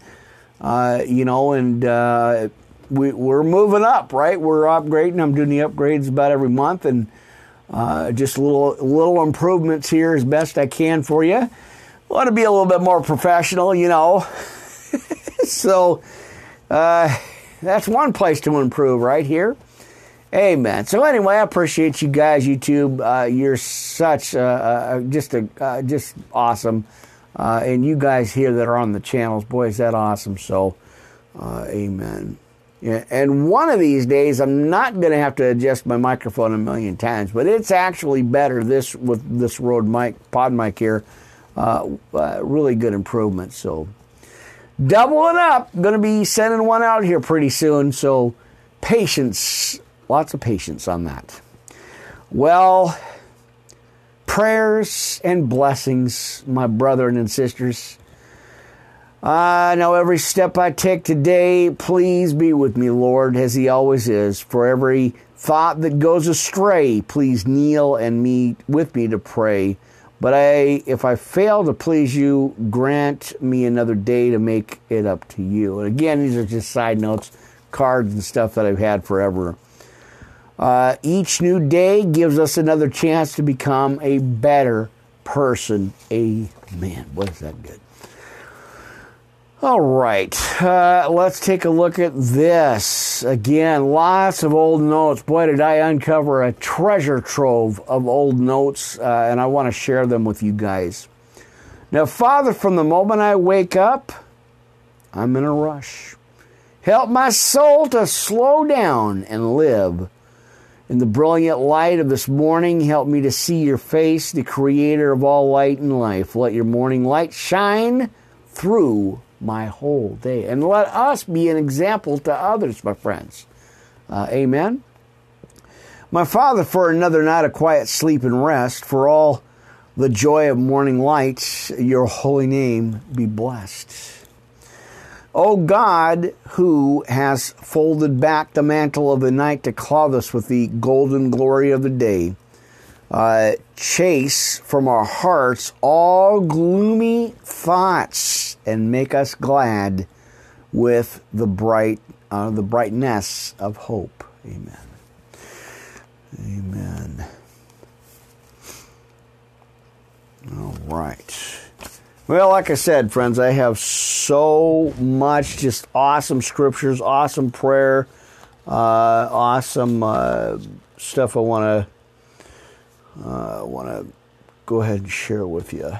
uh, you know, and uh, we, we're moving up, right? We're upgrading. I'm doing the upgrades about every month, and uh, just little little improvements here as best I can for you. Want to be a little bit more professional, you know. so uh, that's one place to improve right here. Amen. So anyway, I appreciate you guys, YouTube. Uh, you're such uh, uh, just a uh, just awesome, and you guys here that are on the channels, boy, is that awesome. So, amen. Yeah, and one of these days, I'm not going to have to adjust my microphone a million times, but it's actually better this with this Rode mic, pod mic here. Uh, uh, really good improvement. So, doubling up. Going to be sending one out here pretty soon. So, patience, lots of patience on that. Well, prayers and blessings, my brethren and sisters. I know every step I take today, please be with me, Lord, as He always is. For every thought that goes astray, please kneel and meet with me to pray. But I, if I fail to please you, grant me another day to make it up to you. And again, these are just side notes, cards and stuff that I've had forever. Uh, each new day gives us another chance to become a better person. Amen. What is that good? All right, uh, let's take a look at this. Again, lots of old notes. Boy, did I uncover a treasure trove of old notes, uh, and I want to share them with you guys. Now, Father, from the moment I wake up, I'm in a rush. Help my soul to slow down and live. In the brilliant light of this morning, help me to see your face, the creator of all light and life. Let your morning light shine through my whole day. And let us be an example to others, my friends. Uh, amen. My Father, for another night of quiet sleep and rest, for all the joy of morning light, your holy name be blessed. O God, who has folded back the mantle of the night to clothe us with the golden glory of the day, uh, chase from our hearts all gloomy thoughts and make us glad with the bright uh, the brightness of hope. Amen. Amen. All right. Well, like I said, friends, I have so much just awesome scriptures, awesome prayer, uh, awesome uh, stuff I want to uh, I want to go ahead and share with you.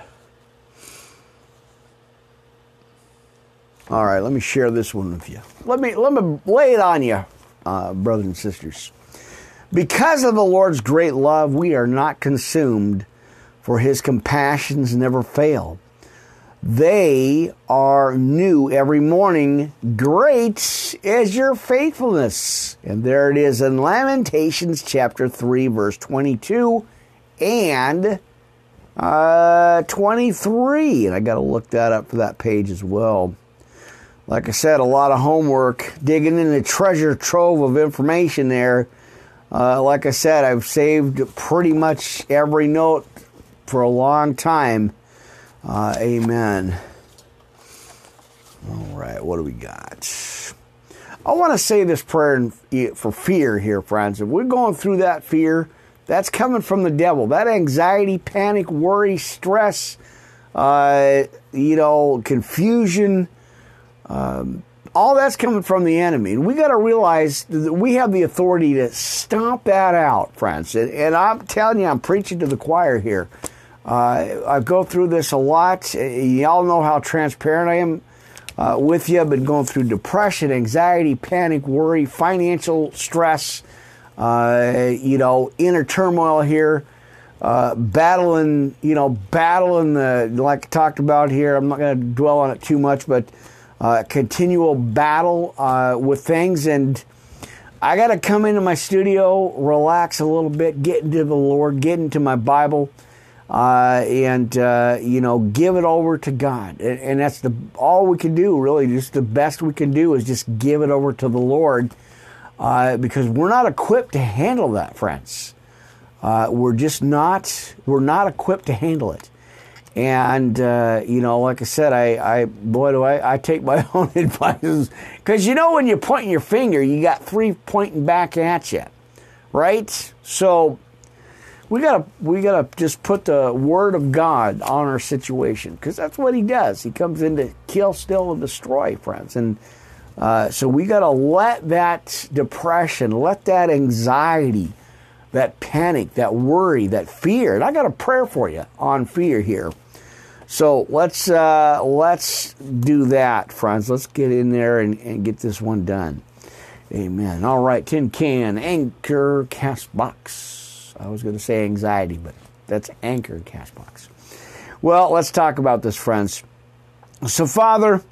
All right, let me share this one with you. Let me let me lay it on you, uh, brothers and sisters. Because of the Lord's great love, we are not consumed, for His compassions never fail. They are new every morning. Great is your faithfulness. And there it is in Lamentations chapter 3, verse 22 and uh, 23. And I got to look that up for that page as well. Like I said, a lot of homework, digging in the treasure trove of information there. Uh, like I said, I've saved pretty much every note for a long time. Uh, amen. All right, what do we got? I want to say this prayer for fear here, friends. If we're going through that fear, that's coming from the devil. That anxiety, panic, worry, stress, uh, you know, confusion, um, all that's coming from the enemy. And we got to realize that we have the authority to stomp that out, friends. And, and I'm telling you, I'm preaching to the choir here. Uh, I go through this a lot. Y'all know how transparent I am uh, with you. I've been going through depression, anxiety, panic, worry, financial stress uh, you know, inner turmoil here, uh, battling, you know, battling the, like I talked about here. I'm not going to dwell on it too much, but uh, continual battle uh, with things. And I got to come into my studio, relax a little bit, get into the Lord, get into my Bible. uh, and uh, you know give it over to God, and, and, that's the all we can do. Really, just the best we can do is just give it over to the Lord, uh, because we're not equipped to handle that, friends. Uh, we're just not we're not equipped to handle it. And uh, you know, like I said, I, I boy do I, I take my own advice because you know when you're pointing your finger, you got three pointing back at you, right? So we gotta we gotta just put the word of God on our situation because that's what He does. He comes in to kill, steal, and destroy, friends. And uh, so we gotta let that depression, let that anxiety, that panic, that worry, that fear. And I got a prayer for you on fear here. So let's uh, let's do that, friends. Let's get in there and, and get this one done. Amen. All right, Tin Can, Anchor, Castbox. I was going to say anxiety, but that's Anchor Castbox. Well, let's talk about this, friends. So, Father,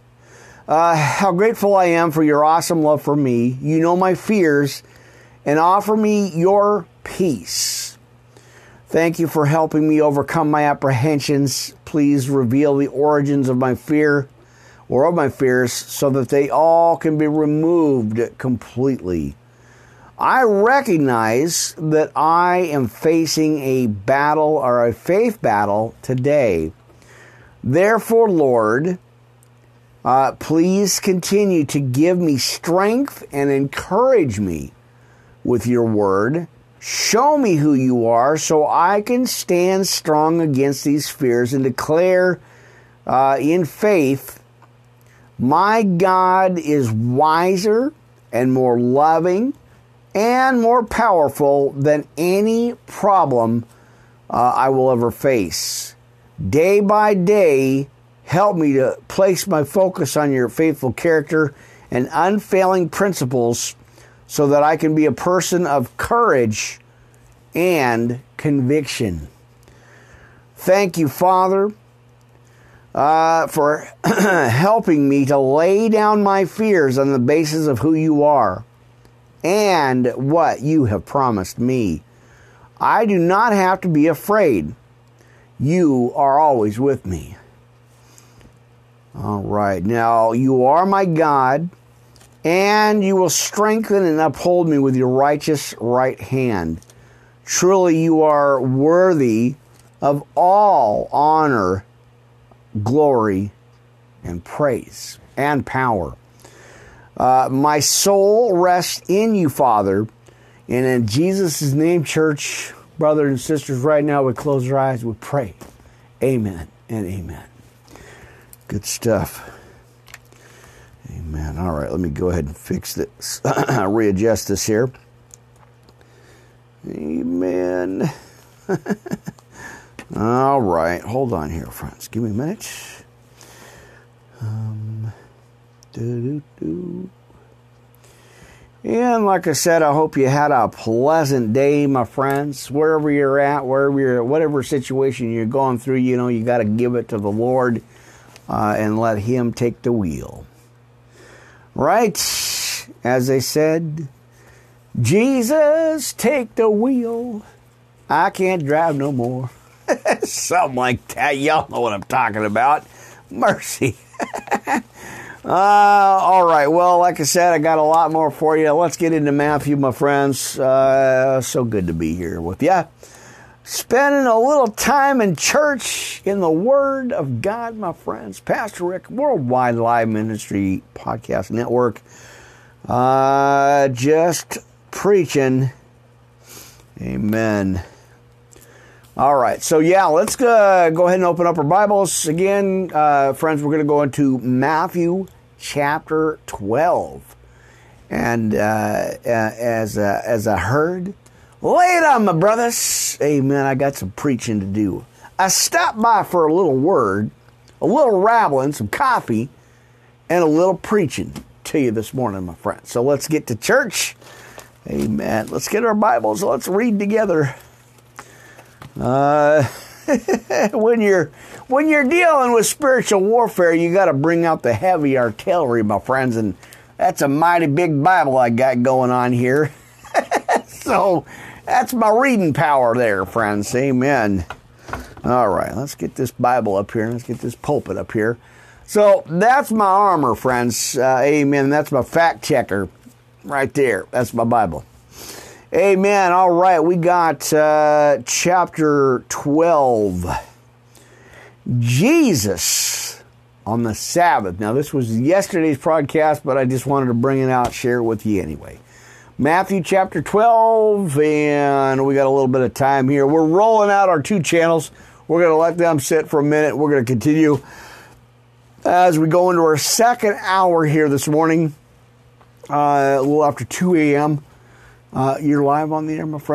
uh, how grateful I am for your awesome love for me. You know my fears and offer me your peace. Thank you for helping me overcome my apprehensions. Please reveal the origins of my fear or of my fears so that they all can be removed completely. I recognize that I am facing a battle or a faith battle today. Therefore, Lord, uh, please continue to give me strength and encourage me with your word. Show me who you are so I can stand strong against these fears and declare uh, in faith, my God is wiser and more loving and more powerful than any problem uh, I will ever face. Day by day, help me to place my focus on your faithful character and unfailing principles so that I can be a person of courage and conviction. Thank you, Father, uh, for helping me to lay down my fears on the basis of who you are and what you have promised me. I do not have to be afraid. You are always with me. All right. Now, you are my God, and you will strengthen and uphold me with your righteous right hand. Truly, you are worthy of all honor, glory, and praise and power. Uh, my soul rests in you, Father. And in Jesus' name, church, brothers and sisters, right now we close our eyes, we pray. Amen and amen. Good stuff. Amen. All right, let me go ahead and fix this, readjust this here. Amen. All right, hold on here, friends. Give me a minute. Um, and like I said, I hope you had a pleasant day, my friends. Wherever you're at, wherever you're, whatever situation you're going through, you know, you got to give it to the Lord uh, and let Him take the wheel. Right? As they said, Jesus, take the wheel. I can't drive no more. Something like that. Y'all know what I'm talking about. Mercy. Uh, all right. Well, like I said, I got a lot more for you. Let's get into Matthew, my friends. Uh, so good to be here with you. Spending a little time in church in the Word of God, my friends. Pastor Rick, Worldwide Live Ministry Podcast Network. Uh, just preaching. Amen. All right, so yeah, let's uh, go ahead and open up our Bibles again, uh, friends. We're going to go into Matthew chapter 12. And uh, as, a, as I heard, on, my brothers. Amen. I got some preaching to do. I stopped by for a little word, a little rabbling, some coffee, and a little preaching to you this morning, my friends. So let's get to church. Amen. Let's get our Bibles. Let's read together. Uh, when you're when you're dealing with spiritual warfare, you got to bring out the heavy artillery, my friends, and that's a mighty big Bible I got going on here. so that's my reading power there, friends. Amen. All right, let's get this Bible up here. Let's get this pulpit up here. So that's my armor, friends. Uh, amen. That's my fact checker right there. That's my Bible. Amen. All right, we got uh, chapter 12. Jesus on the Sabbath. Now, this was yesterday's podcast, but I just wanted to bring it out, share it with you anyway. Matthew chapter 12, and we got a little bit of time here. We're rolling out our two channels. We're going to let them sit for a minute. We're going to continue as we go into our second hour here this morning, uh, a little after 2 a.m. Uh, you're live on the air, my friend.